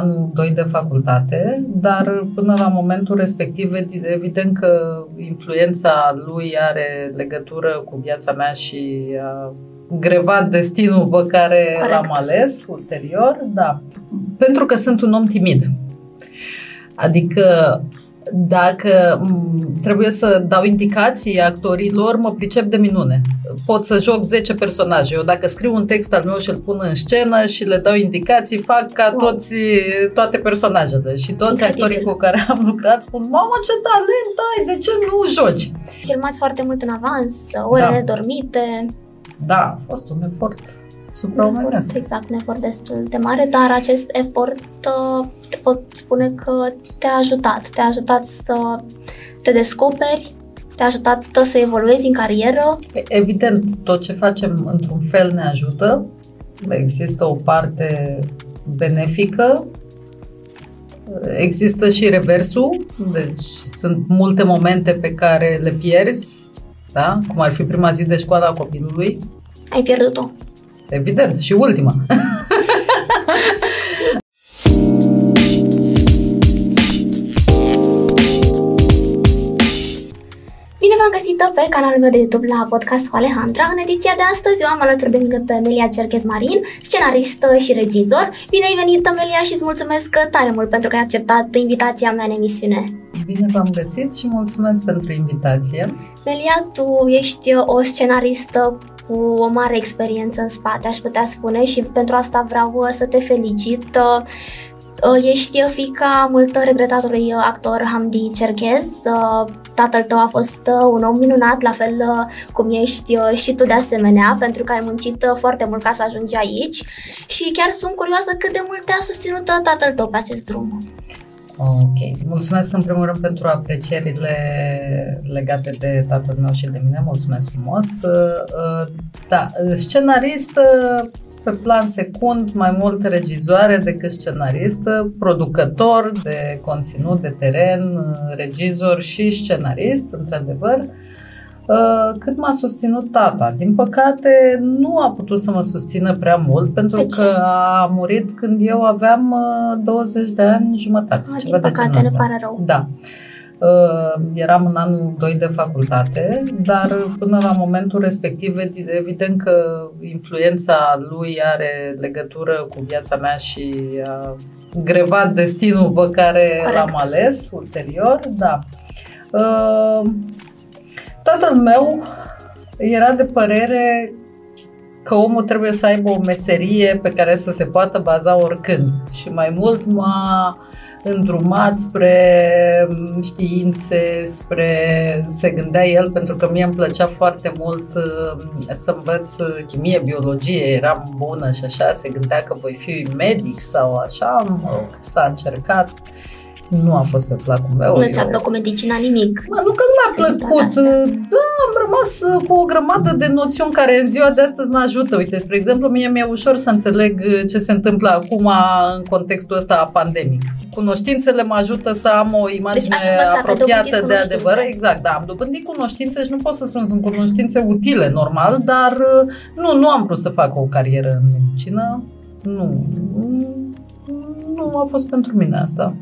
anul 2 de facultate, dar până la momentul respectiv evident că influența lui are legătură cu viața mea și a grevat destinul pe care Corect. l-am ales ulterior, da. Pentru că sunt un om timid. Adică dacă m- trebuie să dau indicații actorilor, mă pricep de minune. Pot să joc 10 personaje. Eu dacă scriu un text al meu și îl pun în scenă și le dau indicații, fac ca wow. toți, toate personajele. Și toți Incredibil. actorii cu care am lucrat spun, mamă ce talent ai, de ce nu joci? Filmați foarte mult în avans, orele da. dormite. Da, a fost un efort supraomenesc. Exact, un efort destul de mare, dar acest efort uh, pot spune că te-a ajutat. Te-a ajutat să te descoperi, te-a ajutat să evoluezi în carieră. Evident, tot ce facem într-un fel ne ajută. Există o parte benefică, există și reversul, deci sunt multe momente pe care le pierzi, da? cum ar fi prima zi de școală a copilului. Ai pierdut-o. Evident, și ultima. Bine v-am găsit pe canalul meu de YouTube la podcast cu Alejandra. În ediția de astăzi eu am alături de mine pe Melia Cerchez Marin, scenaristă și regizor. Bine ai venit, Melia, și îți mulțumesc tare mult pentru că ai acceptat invitația mea în emisiune. Bine v-am găsit și mulțumesc pentru invitație. Melia, tu ești o scenaristă cu o mare experiență în spate, aș putea spune, și pentru asta vreau uh, să te felicit. Uh, uh, ești fica mult regretatului actor Hamdi Cerchez. Tatăl tău a fost un om minunat, la fel cum ești și tu de asemenea, pentru că ai muncit foarte mult ca să ajungi aici și chiar sunt curioasă cât de mult te-a susținut tatăl tău pe acest drum. Ok. Mulțumesc în primul rând pentru aprecierile legate de tatăl meu și de mine. Mulțumesc frumos. Uh, da, scenaristă pe plan secund, mai mult regizoare decât scenaristă, producător de conținut de teren, regizor și scenarist, într-adevăr. Uh, cât m-a susținut tata. Din păcate, nu a putut să mă susțină prea mult, pentru că a murit când eu aveam 20 uh, de ani jumătate. A, ceva din păcate, de ne pare rău. Da. Uh, eram în anul 2 de facultate, dar până la momentul respectiv, evident că influența lui are legătură cu viața mea și a grevat destinul pe care Corect. l-am ales ulterior, da. Uh, Tatăl meu era de părere că omul trebuie să aibă o meserie pe care să se poată baza oricând. Și mai mult m-a îndrumat spre științe, spre... se gândea el, pentru că mie îmi plăcea foarte mult uh, să învăț chimie, biologie, eram bună și așa, se gândea că voi fi medic sau așa, s-a încercat nu a fost pe placul meu. Nu ți-a plăcut medicina nimic? Mă, nu că nu mi-a plăcut. Da, am rămas uh, cu o grămadă de noțiuni care în ziua de astăzi mă ajută. Uite, spre exemplu, mie mi-e ușor să înțeleg uh, ce se întâmplă acum în contextul ăsta pandemic. Cunoștințele mă ajută să am o imagine deci, apropiată de adevăr. Exact, da, am dobândit cunoștințe și nu pot să spun sunt cunoștințe utile, normal, dar uh, nu, nu am vrut să fac o carieră în medicină. Nu, nu a fost pentru mine asta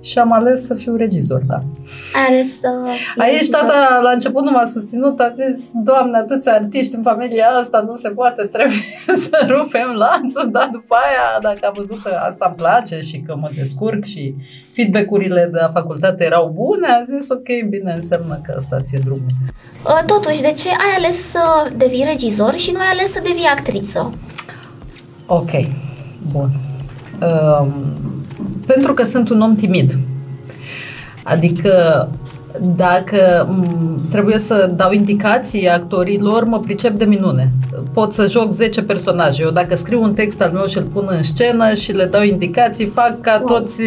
și am ales să fiu regizor, da. Ai ales să Aici tata la început nu m-a susținut, a zis, Doamne, atâția artiști în familia asta, nu se poate, trebuie să rupem lanțul, dar după aia, dacă a văzut că asta îmi place și că mă descurc și feedback-urile de la facultate erau bune, a zis, ok, bine, înseamnă că asta ți-e drumul. Uh, totuși, de ce ai ales să devii regizor și nu ai ales să devii actriță? Ok, bun. Um, pentru că sunt un om timid. Adică dacă trebuie să dau indicații actorilor, mă pricep de minune. Pot să joc 10 personaje. Eu dacă scriu un text al meu și îl pun în scenă și le dau indicații, fac ca wow. toți,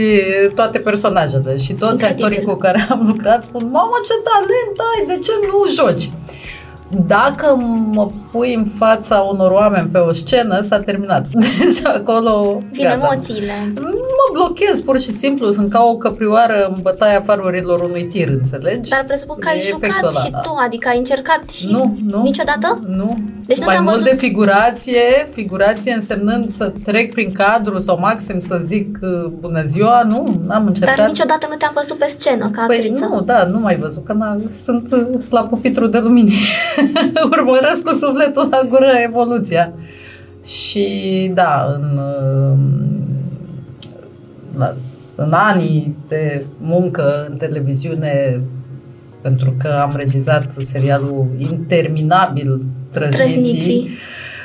toate personajele. Și toți Incredibil. actorii cu care am lucrat spun, mamă ce talent ai, de ce nu joci? Dacă mă pui în fața unor oameni pe o scenă, s-a terminat. Deci acolo... Din gata. emoțiile. Mă mă blochez pur și simplu, sunt ca o căprioară în bătaia farurilor unui tir, înțelegi? Dar presupun că ai E jucat efectul și ăla. tu, adică ai încercat și Nu, nu. niciodată? Nu. Deci nu Mai te-am mult văzut- de figurație, figurație însemnând să trec prin cadru sau maxim să zic uh, bună ziua, nu, n-am încercat. Dar niciodată nu te-am văzut pe scenă ca Păi actriță. nu, da, nu mai văzut, că na, sunt uh, la pupitru de lumini. Urmăresc cu sufletul la gură evoluția. Și da, în, uh, la, în anii de muncă în televiziune, pentru că am regizat serialul interminabil Trăzniții, Trăzniții.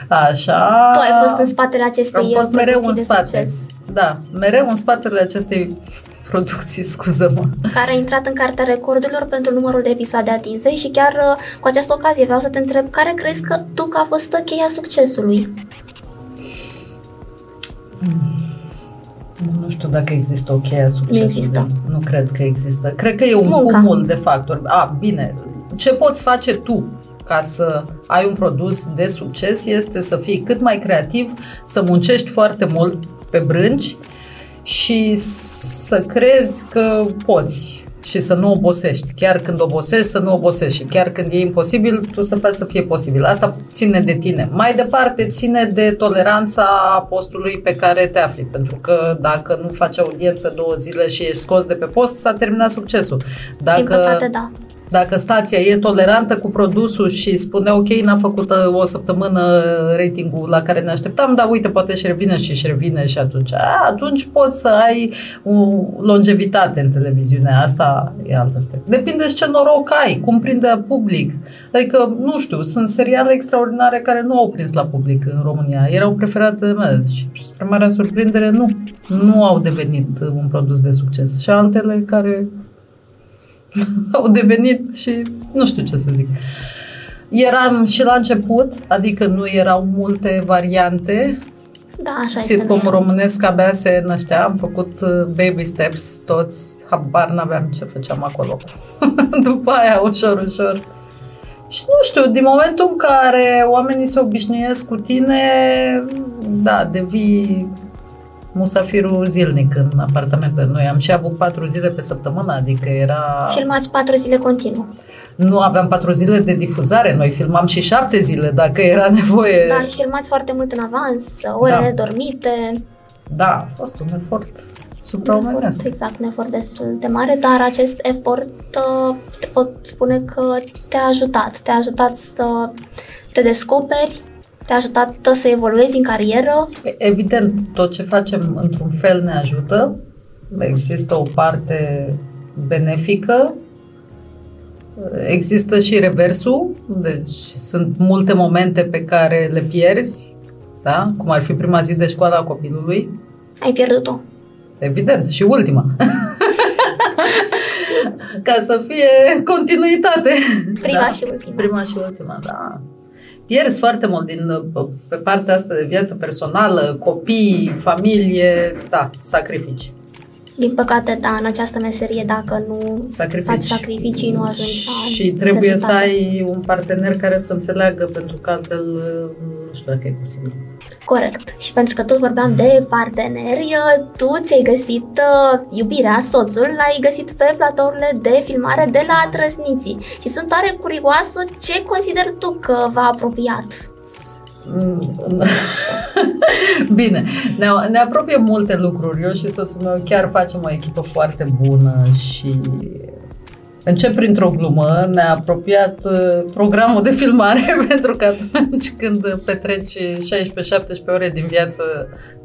Așa. Tu ai fost în spatele acestei Am fost mereu producții în de spate. succes, Da, mereu în spatele acestei producții, scuză-mă. care a intrat în cartea recordurilor pentru numărul de episoade atinse și chiar uh, cu această ocazie vreau să te întreb care crezi că tu că a fost cheia succesului? Nu știu dacă există o cheie a succesului. Nu există. Nu cred că există. Cred că e un Munca. cumul de factori. A, bine. Ce poți face tu ca să ai un produs de succes este să fii cât mai creativ, să muncești foarte mult pe brânci și să crezi că poți și să nu obosești. Chiar când obosești, să nu obosești. Și chiar când e imposibil, tu să faci să fie posibil. Asta ține de tine. Mai departe, ține de toleranța postului pe care te afli. Pentru că dacă nu faci audiență două zile și ești scos de pe post, s-a terminat succesul. Dacă, Din păcate, da. Dacă stația e tolerantă cu produsul și spune ok, n-a făcut uh, o săptămână ratingul la care ne așteptam, dar uite, poate și revine și își revine și atunci. A, atunci poți să ai o longevitate în televiziune. Asta e alt aspect. Depinde și ce noroc ai, cum prinde public. Adică, nu știu, sunt seriale extraordinare care nu au prins la public în România. Erau preferate mele și spre marea surprindere nu. Nu au devenit un produs de succes. Și altele care au devenit și nu știu ce să zic. Eram și la început, adică nu erau multe variante. Da, așa este. Sitcom nu e? românesc abia se năștea, am făcut uh, baby steps, toți, habar n-aveam ce făceam acolo. După aia, ușor, ușor. Și nu știu, din momentul în care oamenii se obișnuiesc cu tine, da, devii musafirul zilnic în apartamente. Noi am și avut patru zile pe săptămână, adică era... Filmați patru zile continuu. Nu aveam patru zile de difuzare, noi filmam și șapte zile dacă era nevoie. Da, și filmați foarte mult în avans, ore Da. nedormite. Da, a fost un efort supraomenesc. Exact, un efort destul de mare, dar acest efort uh, te pot spune că te-a ajutat. Te-a ajutat să te descoperi, te-a ajutat să evoluezi în carieră. Evident, tot ce facem într-un fel ne ajută. Există o parte benefică, există și reversul, deci sunt multe momente pe care le pierzi, da? cum ar fi prima zi de școală a copilului, Ai pierdut-o. evident, și ultima. Ca să fie continuitate. Prima da? și ultima. Prima și ultima, da. Pierzi foarte mult din, pe partea asta de viață personală, copii, familie, da, sacrifici. Din păcate, da, în această meserie, dacă nu Sacrifici. faci sacrificii, nu ajungi la Și trebuie să rezultate. ai un partener care să înțeleagă, pentru că altfel nu știu dacă e posibil. Corect. Și pentru că tot vorbeam de parteneri, tu ți-ai găsit uh, iubirea, soțul, l-ai găsit pe platourile de filmare de la Trăsniții. Și sunt tare curioasă ce consideri tu că v-a apropiat. Mm, Bine, ne, ne apropie multe lucruri. Eu și soțul meu chiar facem o echipă foarte bună și încep printr-o glumă. Ne-a apropiat uh, programul de filmare pentru că atunci când petreci 16-17 ore din viață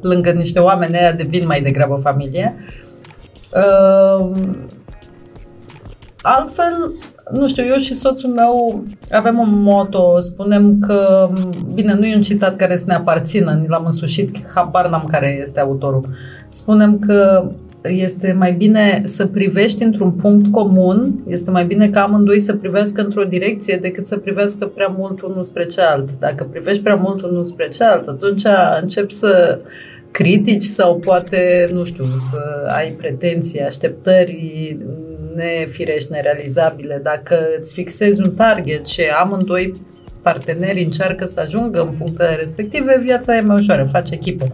lângă niște oameni, aia devin mai degrabă familie. Uh, altfel, nu știu, eu și soțul meu avem un moto, spunem că, bine, nu e un citat care să ne aparțină, ni l-am însușit, habar n-am care este autorul. Spunem că este mai bine să privești într-un punct comun, este mai bine ca amândoi să privească într-o direcție decât să privească prea mult unul spre cealalt. Dacă privești prea mult unul spre cealalt, atunci începi să critici sau poate, nu știu, să ai pretenții, așteptări nefirești, nerealizabile. Dacă îți fixezi un target și amândoi partenerii încearcă să ajungă în punctele respective, viața e mai ușoară, faci echipă.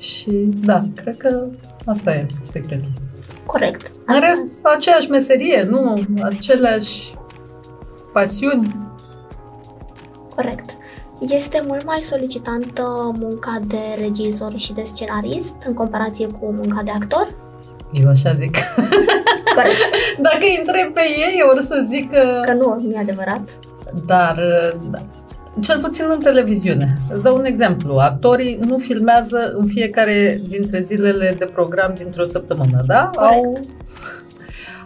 Și da, cred că Asta e secretul. Corect. În rest, aceeași meserie, nu? Aceleași pasiuni. Corect. Este mult mai solicitantă munca de regizor și de scenarist în comparație cu munca de actor? Eu așa zic. Corect. Dacă îi întreb pe ei, or să zic că... Că nu, nu e adevărat. Dar, da. cel puțin în televiziune. Îți dau un exemplu. Actorii nu filmează în fiecare dintre zilele de program dintr-o săptămână, da? Corect. Au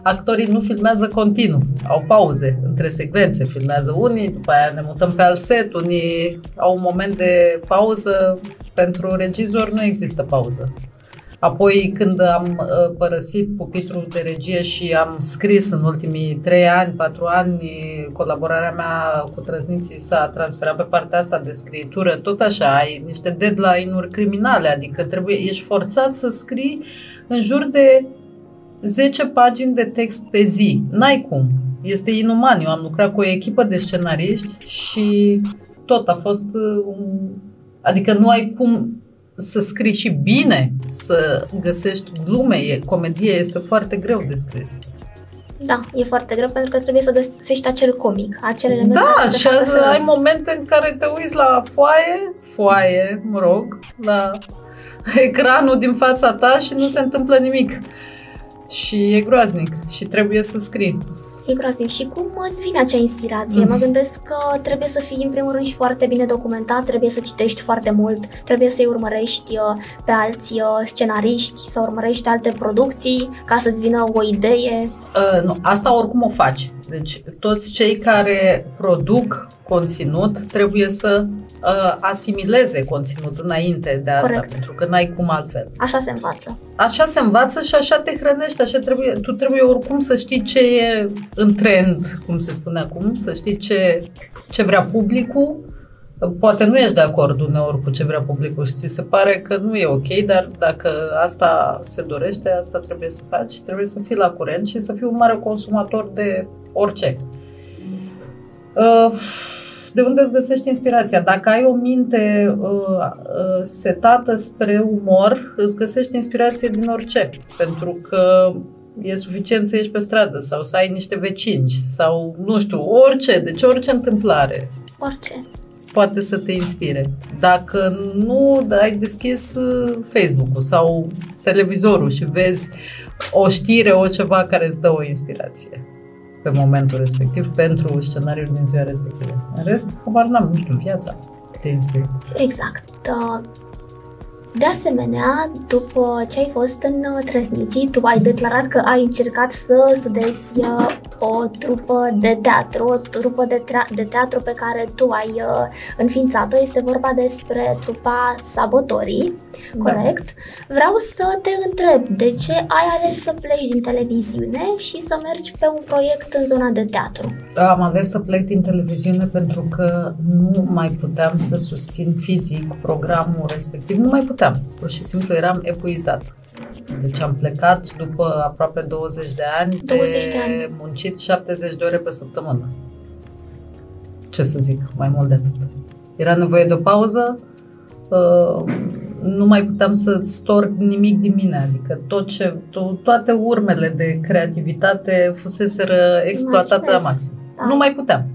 actorii nu filmează continuu, au pauze între secvențe, filmează unii, după aia ne mutăm pe alt set, unii au un moment de pauză, pentru regizor nu există pauză. Apoi, când am uh, părăsit pupitrul de regie și am scris în ultimii trei ani, patru ani, colaborarea mea cu trăsniții s-a transferat pe partea asta de scritură, tot așa, ai niște deadline-uri criminale, adică trebuie, ești forțat să scrii în jur de 10 pagini de text pe zi. N-ai cum. Este inuman. Eu am lucrat cu o echipă de scenariști și tot a fost un... Adică nu ai cum să scrii și bine, să găsești glume, e, comedie este foarte greu de scris. Da, e foarte greu pentru că trebuie să găsești acel comic, acel element Da, și ai momente în care te uiți la foaie, foaie, mă rog, la ecranul din fața ta și nu se întâmplă nimic. Și e groaznic și trebuie să scrii. E groaznic. Și cum îți vine acea inspirație? Mm. Mă gândesc că trebuie să fii în primul rând și foarte bine documentat, trebuie să citești foarte mult, trebuie să-i urmărești uh, pe alți uh, scenariști, să urmărești alte producții ca să-ți vină o idee. Uh, nu, asta oricum o faci. Deci toți cei care produc conținut trebuie să uh, asimileze conținut înainte de asta, Corect. pentru că n-ai cum altfel. Așa se învață. Așa se învață și așa te hrănești, așa trebuie, tu trebuie oricum să știi ce e în trend, cum se spune acum, să știi ce, ce vrea publicul. Poate nu ești de acord uneori cu ce vrea publicul și ți se pare că nu e ok, dar dacă asta se dorește, asta trebuie să faci, trebuie să fii la curent și să fii un mare consumator de orice. Uh, de unde îți găsești inspirația? Dacă ai o minte uh, uh, setată spre umor, îți găsești inspirație din orice. Pentru că e suficient să ieși pe stradă sau să ai niște vecini sau, nu știu, orice, deci orice întâmplare. Orice. Poate să te inspire. Dacă nu ai deschis uh, Facebook-ul sau televizorul și vezi o știre, o ceva care îți dă o inspirație pe momentul respectiv pentru scenariul din ziua respectivă. În rest, habar n-am, nu știu, viața te inspiră. Exact. De asemenea, după ce ai fost în uh, Trăsniții, tu ai declarat că ai încercat să sudezi uh, o trupă de teatru, o trupă de, tra- de teatru pe care tu ai uh, înființat-o. Este vorba despre trupa Sabotorii, da. corect? Vreau să te întreb, de ce ai ales să pleci din televiziune și să mergi pe un proiect în zona de teatru? Am ales să plec din televiziune pentru că nu mai puteam să susțin fizic programul respectiv, nu mai puteam puteam. Pur și simplu eram epuizat. Deci am plecat după aproape 20 de ani 20 de ani. muncit 70 de ore pe săptămână. Ce să zic, mai mult de atât. Era nevoie de o pauză, uh, nu mai puteam să storc nimic din mine, adică tot ce, to- toate urmele de creativitate fuseseră exploatate la maxim. Da. Nu mai puteam.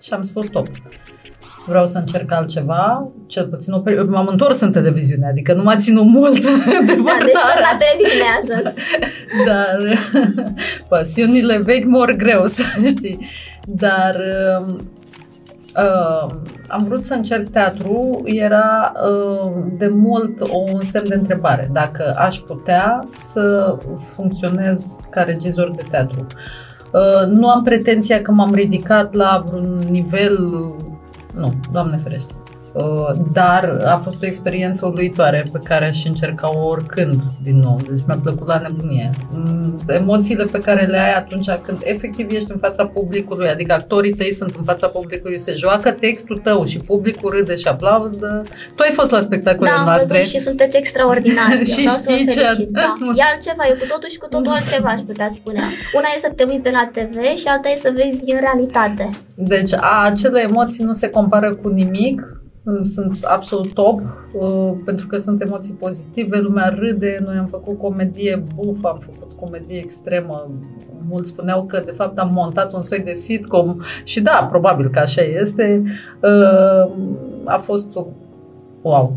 Și am spus stop vreau să încerc altceva, cel puțin o perioadă. M-am întors în televiziune, adică nu m-a ținut mult de Da, deci la televiziune a ajuns. Dar pasiunile vechi mor greu, să știi. Dar uh, am vrut să încerc teatru, era uh, de mult un semn de întrebare, dacă aș putea să funcționez ca regizor de teatru. Uh, nu am pretenția că m-am ridicat la vreun nivel nu, Doamne ferește. Uh, dar a fost o experiență uluitoare pe care aș încerca-o oricând din nou. Deci mi-a plăcut la nebunie. Mm, emoțiile pe care le ai atunci când efectiv ești în fața publicului, adică actorii tăi sunt în fața publicului, se joacă textul tău și publicul râde și aplaudă. Tu ai fost la spectacolele da, noastre. și sunteți extraordinari. și știi ce... Da. E altceva, e cu totul și cu totul altceva, aș putea spune. Una e să te uiți de la TV și alta e să vezi în realitate. Deci a, acele emoții nu se compară cu nimic sunt absolut top, uh, pentru că sunt emoții pozitive, lumea râde, noi am făcut comedie buf, am făcut comedie extremă, mulți spuneau că de fapt am montat un soi de sitcom și da, probabil că așa este. Uh, a fost wow.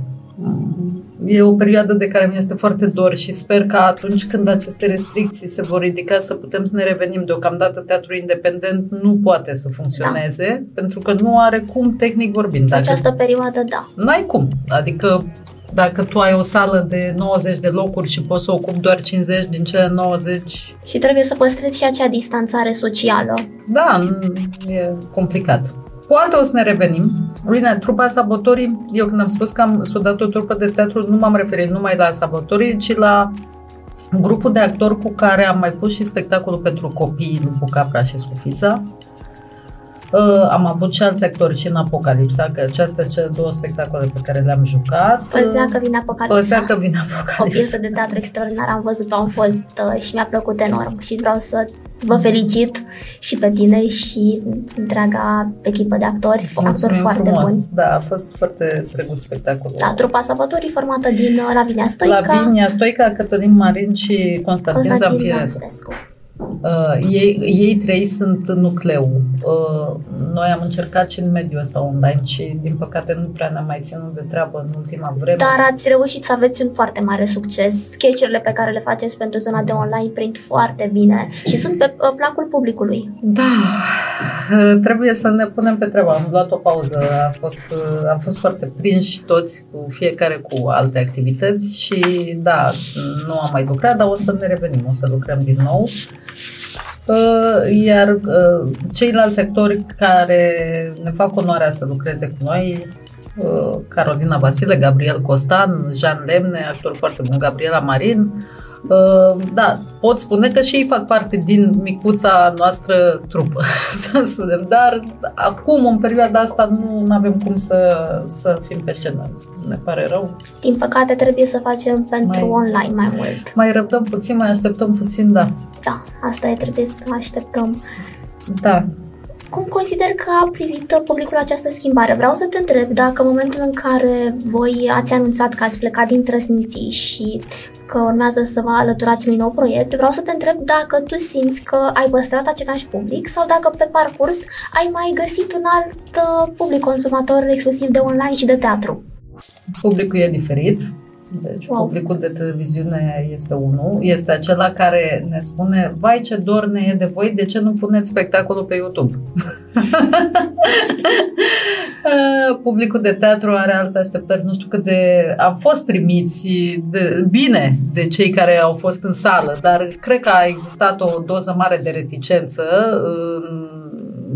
E o perioadă de care mi este foarte dor și sper că atunci când aceste restricții se vor ridica să putem să ne revenim. Deocamdată teatrul independent nu poate să funcționeze da. pentru că nu are cum tehnic vorbind. Dacă Această perioadă, da. N-ai cum. Adică dacă tu ai o sală de 90 de locuri și poți să ocupi doar 50 din cele 90... Și trebuie să păstrezi și acea distanțare socială. Da, e complicat. Poate o să ne revenim. Bine, trupa Sabotorii, eu când am spus că am studiat o trupă de teatru, nu m-am referit numai la Sabotorii, ci la grupul de actori cu care am mai pus și spectacolul pentru copii, Lupu Capra și Scufița. Uh, am avut și alți actori și în Apocalipsa, că acestea sunt cele două spectacole pe care le-am jucat. Păzea că vine Apocalipsa. Păzea că vine Apocalipsa. O piesă de teatru extraordinar, am văzut, am fost uh, și mi-a plăcut enorm și vreau să vă felicit și pe tine și întreaga echipă de actori, actori foarte frumos. buni. Da, a fost foarte drăguț spectacolul. Da, trupa Săbătorii formată din uh, Lavinia Stoica. Lavinia Stoica, Cătălin Marin și Constantin, Constantin Zamfirescu. Zamfirescu. Uh, ei, ei trei sunt nucleu. Uh, noi am încercat și în mediul ăsta online și, din păcate, nu prea ne-am mai ținut de treabă în ultima vreme. Dar ați reușit să aveți un foarte mare succes. Sketchurile pe care le faceți pentru zona de online prind foarte bine și sunt pe uh, placul publicului. Da, uh, trebuie să ne punem pe treabă. Am luat o pauză, a fost, uh, am fost foarte prinși toți cu fiecare cu alte activități și, da, nu am mai lucrat, dar o să ne revenim, o să lucrăm din nou. Uh, iar uh, ceilalți actori care ne fac onoarea să lucreze cu noi, uh, Carolina Vasile, Gabriel Costan, Jean Lemne, actor foarte bun, Gabriela Marin, Uh, da, pot spune că și ei fac parte din micuța noastră trupă, să spunem, dar acum, în perioada asta, nu avem cum să, să fim pe scenă. Ne pare rău. Din păcate, trebuie să facem pentru mai, online mai mult. Mai răbdăm puțin, mai așteptăm puțin, da. Da, asta e, trebuie să așteptăm. Da. Cum consider că a privit publicul această schimbare? Vreau să te întreb dacă în momentul în care voi ați anunțat că ați plecat din Trăsniții și că urmează să vă alăturați unui nou proiect, vreau să te întreb dacă tu simți că ai păstrat același public sau dacă pe parcurs ai mai găsit un alt uh, public consumator exclusiv de online și de teatru. Publicul e diferit, deci wow. publicul de televiziune este unul, este acela care ne spune, vai ce dor ne e de voi, de ce nu puneți spectacolul pe YouTube? publicul de teatru are alte așteptări, nu știu cât de... Am fost primiți de, bine de cei care au fost în sală, dar cred că a existat o doză mare de reticență în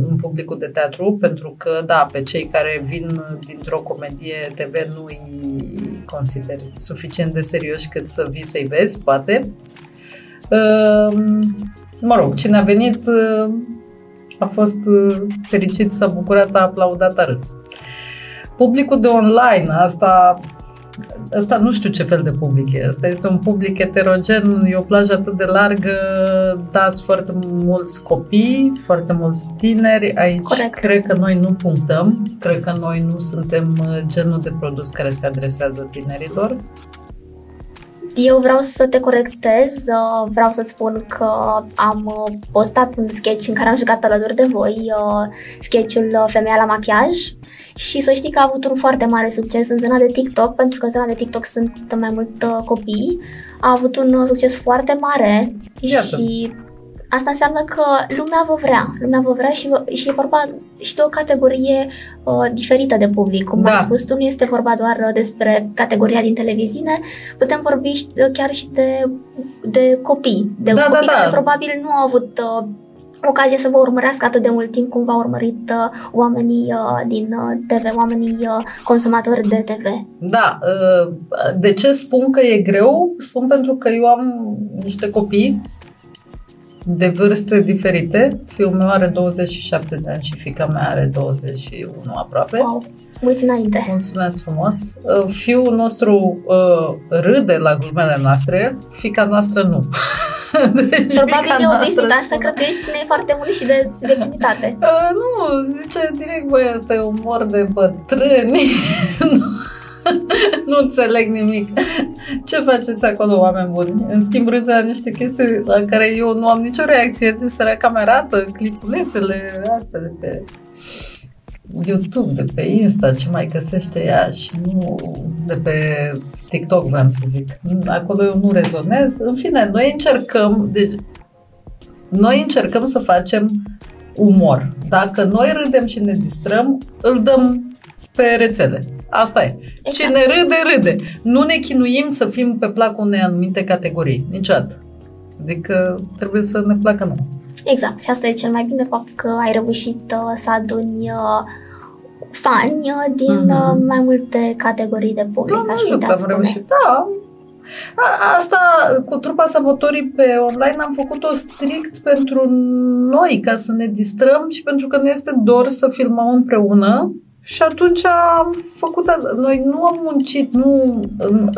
în publicul de teatru, pentru că, da, pe cei care vin dintr-o comedie TV nu îi consideri suficient de serioși cât să vii să-i vezi, poate. Ehm, mă rog, cine a venit a fost fericit, s-a bucurat, a aplaudat, a râs. Publicul de online, asta Asta nu știu ce fel de public e. Asta este un public heterogen, e o plajă atât de largă, da, sunt foarte mulți copii, foarte mulți tineri. Aici Corect. cred că noi nu punctăm, cred că noi nu suntem uh, genul de produs care se adresează tinerilor. Eu vreau să te corectez, uh, vreau să spun că am uh, postat un sketch în care am jucat alături de voi, sketchul Femeia la machiaj, și să știi că a avut un foarte mare succes în zona de TikTok, pentru că în zona de TikTok sunt mai mult uh, copii. A avut un uh, succes foarte mare Iată. și asta înseamnă că lumea vă vrea. Lumea vă vrea și, vă, și e vorba și de o categorie uh, diferită de public. Cum da. ai spus tu, nu este vorba doar uh, despre categoria din televiziune, putem vorbi chiar și de, de copii. De da, copii da, da. care probabil nu au avut uh, ocazie să vă urmărească atât de mult timp cum v-au urmărit uh, oamenii uh, din uh, TV, oamenii uh, consumatori de TV. Da. Uh, de ce spun că e greu? Spun pentru că eu am niște copii de vârste diferite. Fiul meu are 27 de ani și fica mea are 21 aproape. Wow. Mulți înainte! Mulțumesc frumos! Uh, fiul nostru uh, râde la glumele noastre, fica noastră nu. deci Probabil e obiectiv, asta cred că ține foarte mult și de subiectivitate. Uh, nu, zice direct, băi, asta e umor de bătrâni. nu înțeleg nimic. Ce faceți acolo, oameni buni? În schimb, râde niște chestii la care eu nu am nicio reacție de săraca camerată, clipulețele astea de pe YouTube, de pe Insta, ce mai găsește ea și nu de pe TikTok, vreau să zic. Acolo eu nu rezonez. În fine, noi încercăm, deci, noi încercăm să facem umor. Dacă noi râdem și ne distrăm, îl dăm pe rețele. Asta e. Exact. Cine râde, râde. Nu ne chinuim să fim pe placul unei anumite categorii. Niciodată. Adică trebuie să ne placă nouă. Exact. Și asta e cel mai bine faptul că ai reușit uh, să aduni uh, fani uh, din mm-hmm. mai multe categorii de public, da, aș putea am spune. reușit, da. A, asta cu trupa Sabotorii pe online am făcut-o strict pentru noi, ca să ne distrăm și pentru că ne este dor să filmăm împreună și atunci am făcut asta. Noi nu am muncit, nu,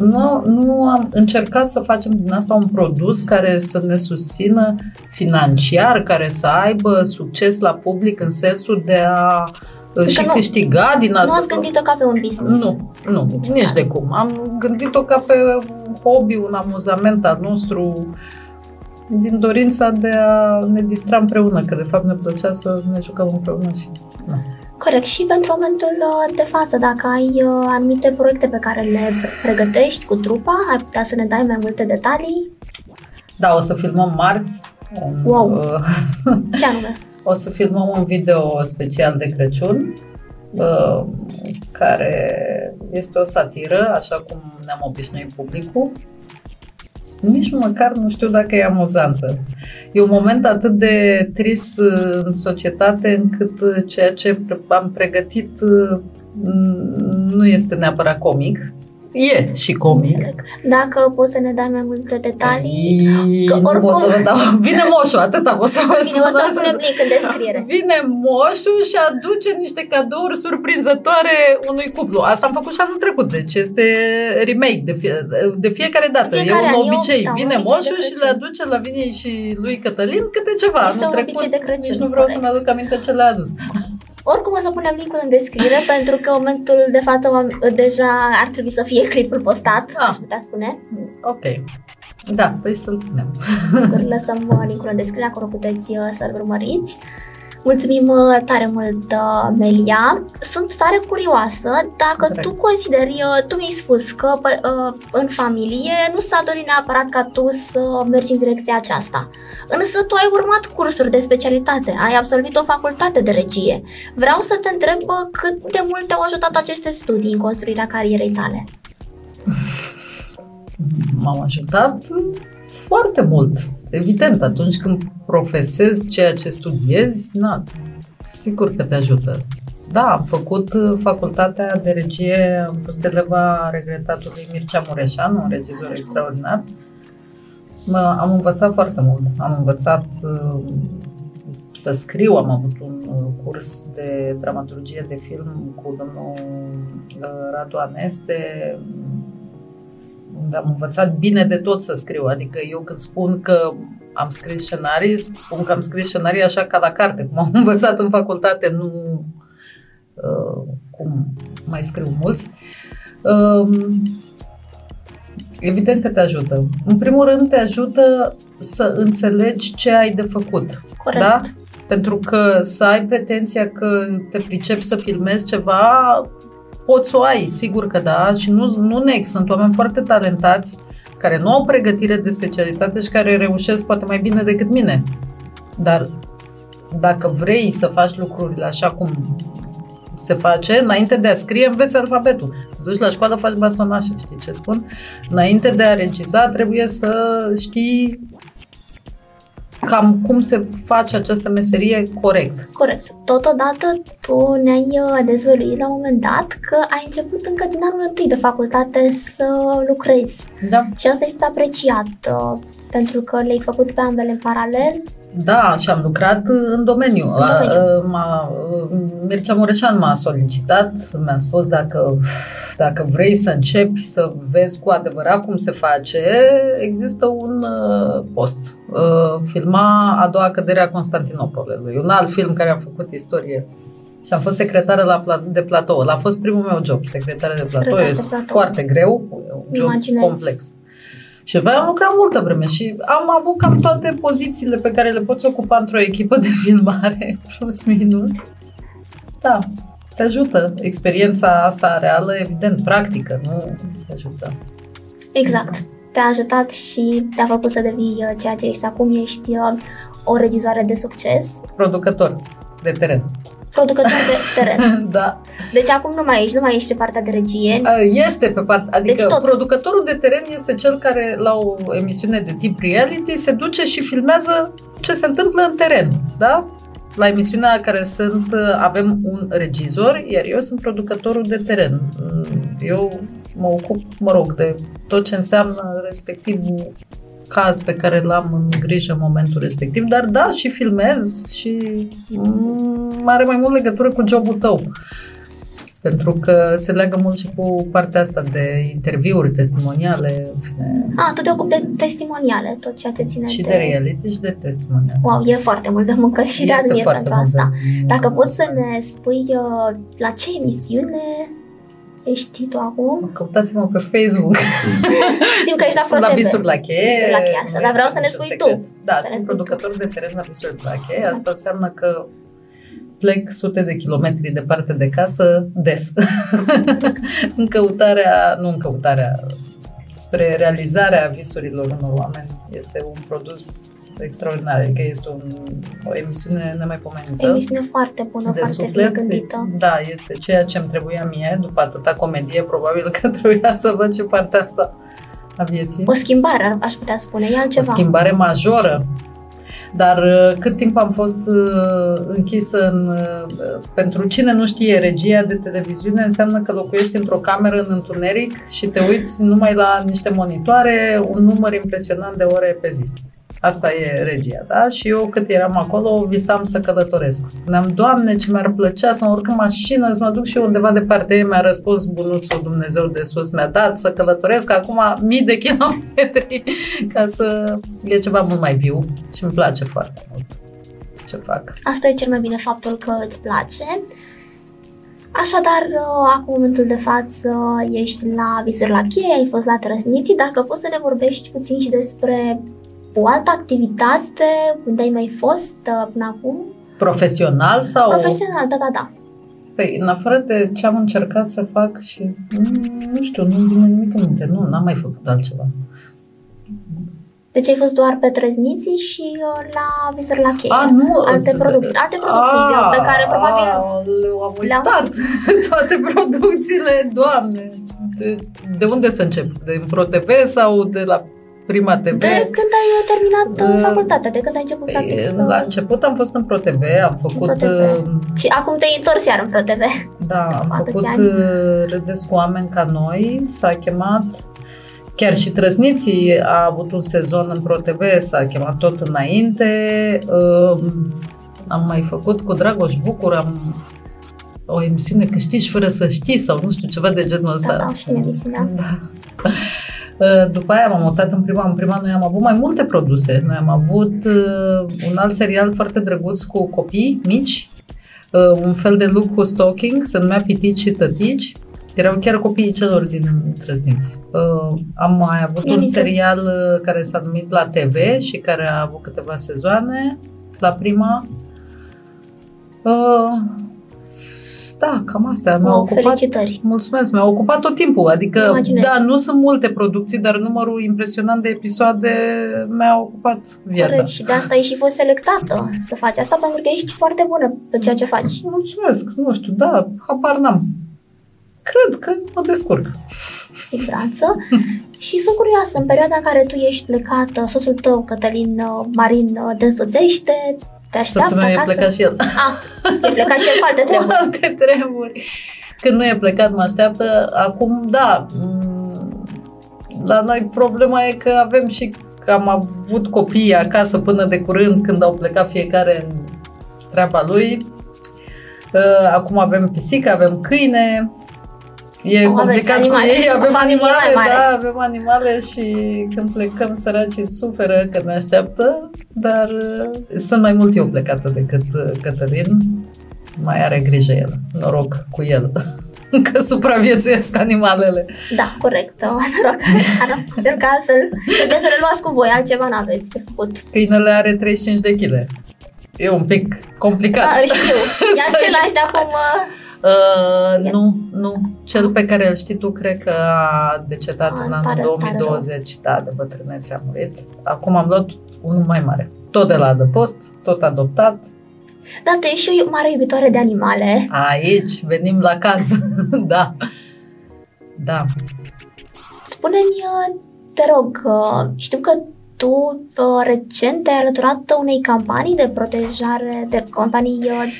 nu, nu am încercat să facem din asta un produs care să ne susțină financiar, care să aibă succes la public în sensul de a uh, și nu, câștiga din asta. Nu ați gândit-o ca pe un business. Nu, nu, nici de cum. Am gândit-o ca pe un hobby, un amuzament al nostru, din dorința de a ne distra împreună, că de fapt ne plăcea să ne jucăm împreună și... Na. Corect. Și pentru momentul uh, de față, dacă ai uh, anumite proiecte pe care le pregătești cu trupa, ai putea să ne dai mai multe detalii? Da, o să filmăm marți. Wow! Uh, Ce anume? O să filmăm un video special de Crăciun care este o satiră, așa cum ne-am obișnuit publicul nici măcar nu știu dacă e amuzantă. E un moment atât de trist în societate încât ceea ce am pregătit nu este neapărat comic. E și comic. Înțeleg. Dacă poți să ne dai mai multe detalii. Că oricum... pot să vă dau. Vine moșul, atâta o să vă spun. Bine, o să punem link în descriere. Vine moșul și aduce niște cadouri surprinzătoare unui cuplu. Asta am făcut și anul trecut, deci este remake de, fie, de fiecare dată. De fiecare e un obicei. Eu, da, Vine obicei moșul și le aduce la Vine și lui Cătălin câte ceva. Este anul trecut, de Crăciun, nici nu vreau să-mi aduc aminte ce le-a adus. Oricum o să punem linkul în descriere pentru că în momentul de față deja ar trebui să fie clipul postat, ah. aș putea spune. Ok. Da, păi să-l punem. lăsăm uh, linkul în descriere, acolo puteți uh, să-l urmăriți. Mulțumim uh, tare mult, uh, Melia. Sunt tare curioasă dacă Drag. tu consideri, uh, tu mi-ai spus că în familie nu s-a dorit neapărat ca tu să mergi în direcția aceasta. Însă tu ai urmat cursuri de specialitate, ai absolvit o facultate de regie. Vreau să te întreb cât de mult te-au ajutat aceste studii în construirea carierei tale. M-au ajutat foarte mult. Evident, atunci când profesezi ceea ce studiezi, na, sigur că te ajută. Da, am făcut uh, facultatea de regie, am fost eleva regretatului Mircea Mureșan, un regizor extraordinar. Mă, am învățat foarte mult. Am învățat uh, să scriu, am avut un uh, curs de dramaturgie de film cu domnul uh, Radu Aneste, unde am învățat bine de tot să scriu. Adică eu când spun că am scris scenarii, spun că am scris scenarii așa ca la carte, cum am învățat în facultate, nu uh, cum mai scriu mulți. Uh, evident că te ajută. În primul rând te ajută să înțelegi ce ai de făcut. Corect. Da? Pentru că să ai pretenția că te pricepi să filmezi ceva, poți să o ai, sigur că da, și nu, nu nex, sunt oameni foarte talentați care nu au pregătire de specialitate și care reușesc poate mai bine decât mine. Dar dacă vrei să faci lucrurile așa cum se face, înainte de a scrie, înveți alfabetul. Te duci la școală, faci bastonașe, știi ce spun? Înainte de a regiza, trebuie să știi cam cum se face această meserie corect. Corect. Totodată, tu ne-ai uh, dezvăluit la un moment dat că ai început încă din anul întâi de facultate să lucrezi. Da. Și asta este apreciat uh, pentru că le-ai făcut pe ambele în paralel. Da, și am lucrat în domeniu. În domeniu. Mircea Mureșan m-a solicitat, mi-a spus dacă, dacă vrei să începi să vezi cu adevărat cum se face, există un uh, post. Uh, filma a doua cădere a Constantinopolului, un alt film care a făcut istorie și am fost secretară la, de platou. A fost primul meu job, secretară de platou. Secretar de Este platou. foarte greu, un job Imaginez. complex. Și pe aia am lucrat multă vreme și am avut cam toate pozițiile pe care le poți ocupa într-o echipă de filmare, plus minus. Da, te ajută. Experiența asta reală, evident, practică, nu te ajută. Exact. Te-a ajutat și te-a făcut să devii uh, ceea ce ești acum. Ești uh, o regizoare de succes, Producător de teren. Producător de teren. da. Deci acum nu mai ești, nu mai ești pe partea de regie. Este pe partea, adică Deci tot. producătorul de teren este cel care la o emisiune de tip reality se duce și filmează ce se întâmplă în teren, da? La emisiunea care sunt, avem un regizor, iar eu sunt producătorul de teren. Eu mă ocup, mă rog, de tot ce înseamnă respectivul caz pe care l-am în grijă în momentul respectiv, dar da, și filmez și mm, are mai mult legătură cu jobul tău. Pentru că se leagă mult și cu partea asta de interviuri, testimoniale în fine, A, tu te ocupi de testimoniale, tot ceea ce ține și de... de reality și de testimoniale. Wow, e foarte mult de muncă și te Este admir foarte pentru mult de asta. muncă. Dacă poți să ne spui uh, la ce emisiune ești tu acum? Căutați-mă pe Facebook. Știm că ești la sunt la ProTV. Visuri la cheie. Visuri la cheie, așa, nu dar vreau este să ne niciun spui secret. tu. Da, Să ne sunt spui producător de teren la Visuri la cheie. Super. Asta înseamnă că plec sute de kilometri departe de casă des. în căutarea, nu în căutarea, spre realizarea visurilor unor oameni. Este un produs extraordinar, adică este un, o emisiune nemaipomenită. Emisiune foarte bună, de foarte bine suflet. gândită. Da, este ceea ce îmi trebuia mie după atâta comedie, probabil că trebuia să văd și partea asta a vieții. O schimbare, aș putea spune, e O altceva. schimbare majoră. Dar uh, cât timp am fost uh, închisă în... uh, Pentru cine nu știe, regia de televiziune înseamnă că locuiești într-o cameră în întuneric și te uiți numai la niște monitoare, un număr impresionant de ore pe zi. Asta e regia, da? Și eu cât eram acolo, visam să călătoresc. Spuneam, Doamne, ce mi-ar plăcea să mă urc în mașină, să mă duc și eu undeva departe. Mi-a răspuns bunuțul Dumnezeu de sus, mi-a dat să călătoresc acum mii de kilometri ca să e ceva mult mai viu și îmi place foarte mult ce fac. Asta e cel mai bine faptul că îți place. Așadar, uh, acum, în momentul de față, ești la Visuri la cheie, ai fost la Trăsniții. Dacă poți să ne vorbești puțin și despre o altă activitate, unde ai mai fost uh, până acum? Profesional sau... Profesional, da, da, da. Păi, în afară de ce am încercat să fac și... mm, Nu știu, nu-mi vine nimic în minte. Nu, n-am mai făcut altceva. Deci ai fost doar pe Trăzniții și uh, la Visuri la cheie. A, nu! Alte producții, alte producții A, pe care probabil Aoleu, am le-am uitat toate producțiile, doamne! De, de unde să încep? De în ProTV sau de la Prima TV? De când ai uh, terminat uh, Uh, facultatea, de când ai început practic Păi, să... La început am fost în ProTV, am făcut... ProTV. uh, Și acum te-ai întors iar în ProTV. Da, am Atâția făcut ani. uh, Râdeți cu oameni ca noi, s-a chemat Chiar și Trăsniții a avut un sezon în ProTV, s-a chemat tot înainte. Uh, Am mai făcut cu Dragoș Bucur, am o emisiune Câștigi fără să știi sau nu știu, ceva de genul ăsta. Da, da, știm emisiunea. Da. Uh, După aia m-am mutat în prima. În prima noi am avut mai multe produse. Noi am avut uh, un alt serial foarte drăguț cu copii mici, uh, un fel de look cu stalking, se numea Pitici și Tătici. Erau chiar copiii celor din Trăzniți. Uh, am mai avut Mi-am un interes- serial uh, care s-a numit La TV și care a avut câteva sezoane la prima. Uh, da, cam astea. Mi-au Wow, ocupat, felicitări. Mulțumesc, mi-au ocupat tot timpul. Adică, Imaginez. da, nu sunt multe producții, dar numărul impresionant de episoade mi-a ocupat viața. Corect, și de asta ai și fost selectată să faci asta pentru că ești foarte bună pe ceea ce faci. Mulțumesc, nu știu, da, habar n-am. Cred că mă descurc. siguranță. și sunt curioasă, în perioada în care tu ești plecată, soțul tău, Cătălin uh, Marin, uh, te însoțește, te așteaptă Soțul meu e acasă? plecat și el. Ah, e plecat și el cu alte treburi. alte treburi. Când nu e plecat, mă așteaptă. Acum, da, m, la noi problema e că avem și că am avut copii acasă până de curând, când au plecat fiecare în treaba lui. Uh, acum avem pisică, avem câine. E Oh, complicat aveți cu animale, ei, o avem familie mai animale, mare. da, avem animale și când plecăm săracii suferă că ne așteaptă, dar uh, sunt mai mult eu plecată decât uh, Cătălin. Mai are grijă el, noroc cu el, că supraviețuiesc animalele. Da, corect. Noroc, Pentru că altfel trebuie să le luați cu voi, altceva n-aveți de făcut. Câinele are 35 de kg. E un pic complicat. Da, îl știu. E Să- același de acum... uh, Uh, nu, nu. Cel pe care îl știi tu, cred că a decedat Ah, în îmi anul pare- pare 2020, da, de bătrânețe a murit. Acum am luat unul mai mare. Tot de la adăpost, tot adoptat. Da, tu ești și o mare iubitoare de animale. Aici venim la caz. da. Da. Spune-mi, uh, te rog, uh, știu că tu uh, recent te-ai alăturat unei campanii de protejare, de campanii uh,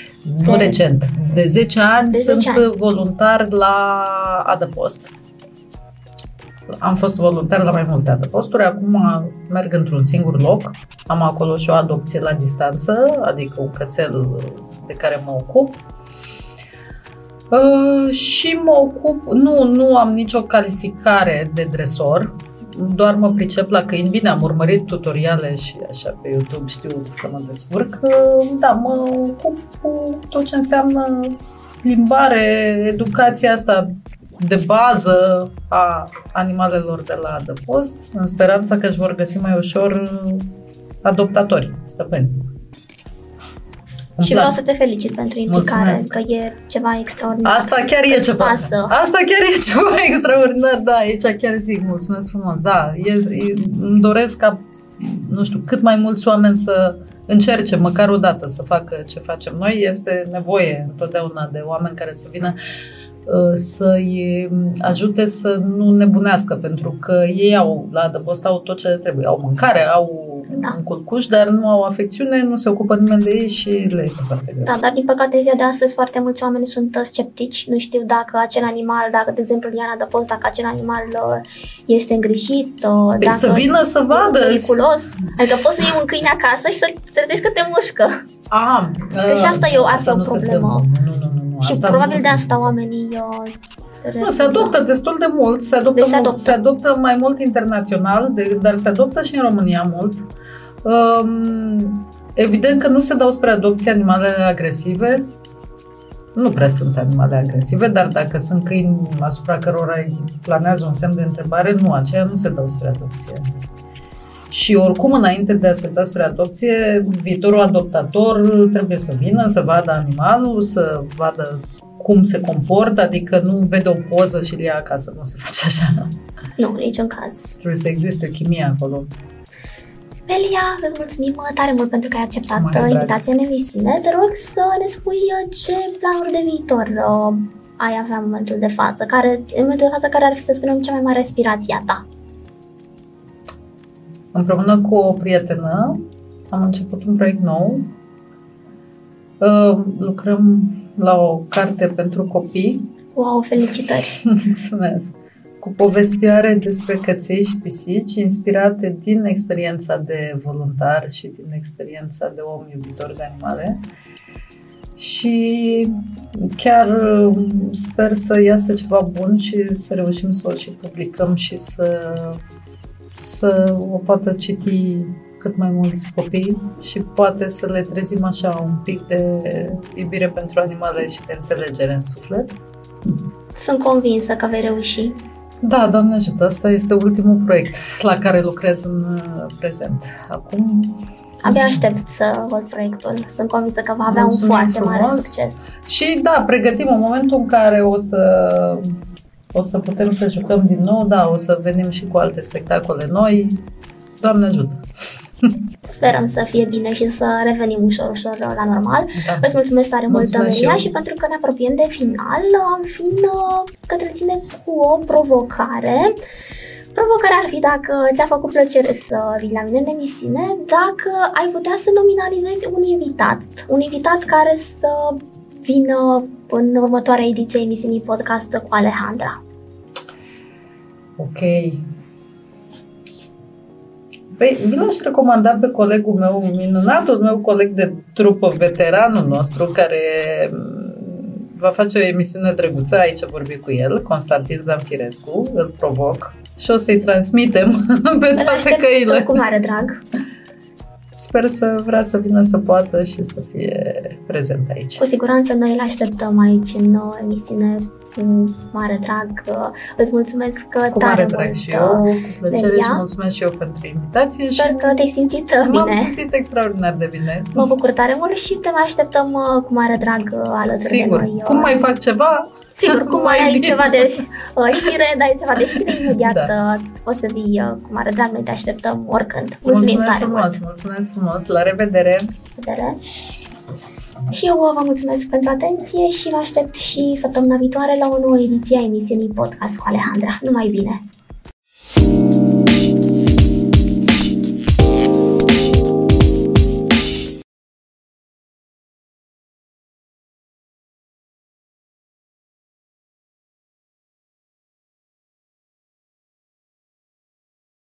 Nu De- recent. De 10 ani De 10 sunt voluntar la adăpost. Am fost voluntar la mai multe adăposturi, acum merg într-un singur loc. Am acolo și o adopție la distanță, adică un cățel de care mă ocup. Uh, și mă ocup, nu, nu am nicio calificare de dresor, doar mă pricep la câini. Bine, am urmărit tutoriale și așa pe YouTube știu să mă descurc. Uh, Da, mă ocup cu tot ce înseamnă limbare, educația asta de bază a animalelor de la adăpost, în speranța că își vor găsi mai ușor uh, adoptatori, stăpâni. Îmi și plac. vreau să te felicit pentru implicare, Mulțumesc. că e ceva extraordinar. Asta chiar e Îți ceva. pasă. Asta chiar e ceva extraordinar, da, aici chiar zic, mulțumesc frumos. Da, e, e, îmi doresc ca, nu știu, cât mai mulți oameni să încerce măcar o dată să facă ce facem noi. Este nevoie întotdeauna de oameni care să vină uh, să-i ajute să nu nebunească, pentru că ei au, la adăpost au tot ce le trebuie. Au mâncare, au Da. un culcuș, dar nu au afecțiune, nu se ocupă nimeni de ei și le este foarte greu. Da, dar din păcate ziua de astăzi foarte mulți oameni sunt uh, sceptici, nu știu dacă acel animal, dacă de exemplu Liana de post, dacă acel animal uh, este îngrijit, uh, Păi dacă să vină să e vadă. periculos. Adică poți să iei un câine acasă și să trezești că te mușcă. Ah, Deci asta e o- asta e o nu se problemă. întâmplă. Nu, nu, nu, nu. și asta probabil nu de se asta întâmplă. oamenii uh, Nu, se refuză. adoptă destul de mult, se adoptă, Deci se mult, adoptă. se adoptă mai mult internațional, de, dar se adoptă și în România mult. Um, evident că nu se dau spre adopție animalele agresive, nu prea sunt animale agresive, dar dacă sunt câini asupra cărora planează un semn de întrebare, nu, aceia nu se dau spre adopție. Și oricum, înainte de a se da spre adopție, viitorul adoptator trebuie să vină, să vadă animalul, să vadă cum se comportă, adică nu vede o poză și îl ia acasă, nu se face așa. Nu, în niciun caz. Trebuie să existe o chimie acolo. Melia, îți mulțumim uh, tare mult pentru că ai acceptat Mai uh, drag. invitația în emisiune. Te rog să ne spui uh, ce planuri de viitor uh, ai avea în momentul de față, care, în momentul de față care ar fi, să spunem, cea mai mare aspirație a ta. Împreună cu o prietenă am început un proiect nou. Uh, Lucrăm la o carte pentru copii Wow, felicitări! Mulțumesc! Cu povestioare despre căței și pisici, inspirate din experiența de voluntar și din experiența de om iubitor de animale. Și chiar uh, sper să iasă ceva bun și să reușim să o și publicăm și să, să o poată citi cât mai mulți copii și poate să le trezim așa un pic de iubire pentru animale și de înțelegere în suflet. Sunt convinsă că vei reuși. Da, Doamne ajută, asta este ultimul proiect la care lucrez în uh, prezent. Acum... Abia aștept să văd proiectul. Sunt convinsă că va avea Mulțumim un foarte mare frumos. succes. Și da, pregătim în momentul în care o să, o să putem să jucăm din nou, da, o să venim și cu alte spectacole noi. Doamne ajută! Sperăm să fie bine și să revenim ușor, ușor la normal. Da. Îți mulțumesc tare mult, Mulțumesc și Amelia, eu. și pentru că ne apropiem de final, am vin uh, către tine cu o provocare. Provocarea ar fi dacă ți-a făcut plăcere să vii la mine în emisiune, dacă ai putea să nominalizezi un invitat, un invitat care să vină în următoarea ediție a emisiunii podcast cu Alejandra. Ok. Păi, vi l-aș recomanda pe colegul meu, minunatul meu coleg de trupă, veteranul nostru, care va face o emisiune drăguță, aici vorbi cu el, Constantin Zamfirescu, îl provoc și o să-i transmitem pe Îl toate aștept căile. cu mare drag. Sper să vrea să vină să poată și să fie prezent aici. Cu siguranță noi îl așteptăm aici în uh, emisiune cu mare drag. Uh, Îți mulțumesc uh, Cu tare mare drag mult. și eu, cu plăcere Delia. și mulțumesc și eu pentru invitație Sper și că te-ai simțit uh, m-am bine. simțit extraordinar de bine. Mă bucur tare mult și te mai așteptăm uh, cu mare drag uh, alături Sigur. de noi. uh, Cum mai fac ceva? Sigur, cum mai mai ai bine. ceva de uh, știre, dai ceva de știre, imediat Da. uh, poți să vii uh, cu mare drag, noi te așteptăm oricând. Mulțumim mulțumesc tare frumos, mult! mulțumesc frumos, la revedere! Vedere. Și eu uh, vă mulțumesc pentru atenție și vă aștept și săptămâna viitoare la o nouă ediție a emisiunii Podcast cu Alejandra. Numai bine!